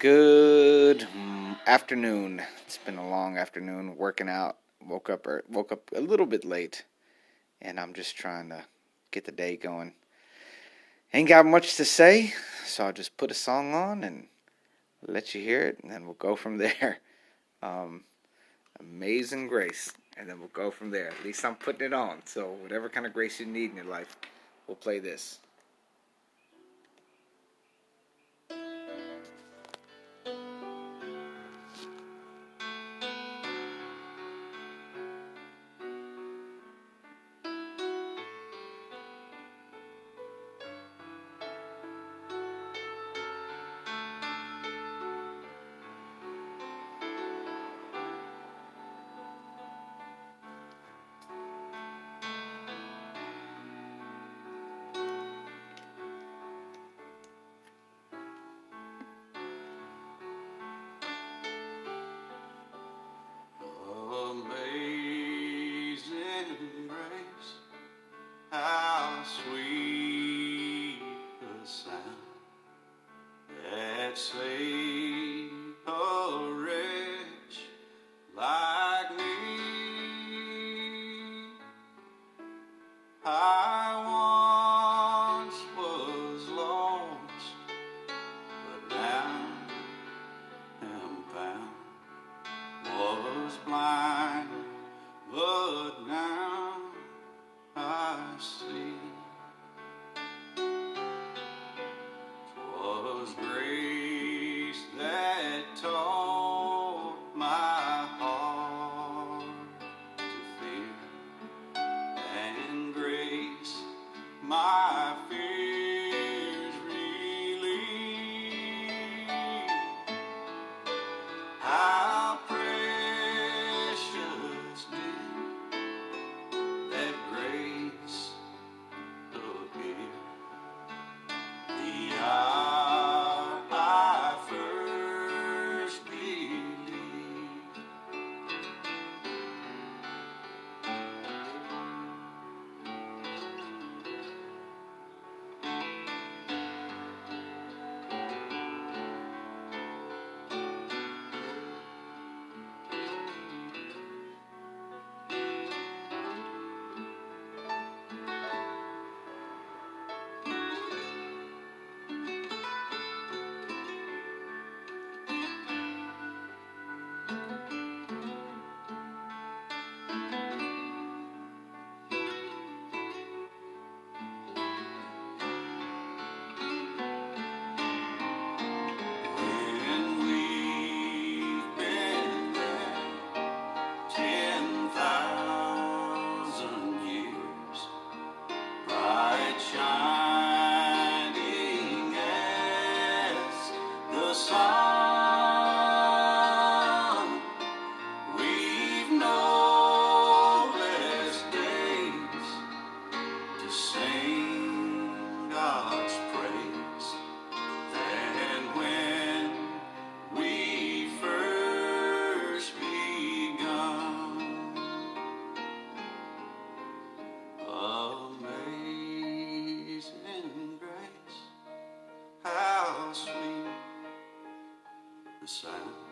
Good afternoon. It's been a long afternoon working out. Woke up er, woke up a little bit late, and I'm just trying to get the day going. Ain't got much to say, so I'll just put a song on and let you hear it, and then we'll go from there. Um, Amazing Grace, and then we'll go from there. At least I'm putting it on. So whatever kind of grace you need in your life, we'll play this. The sound that saves.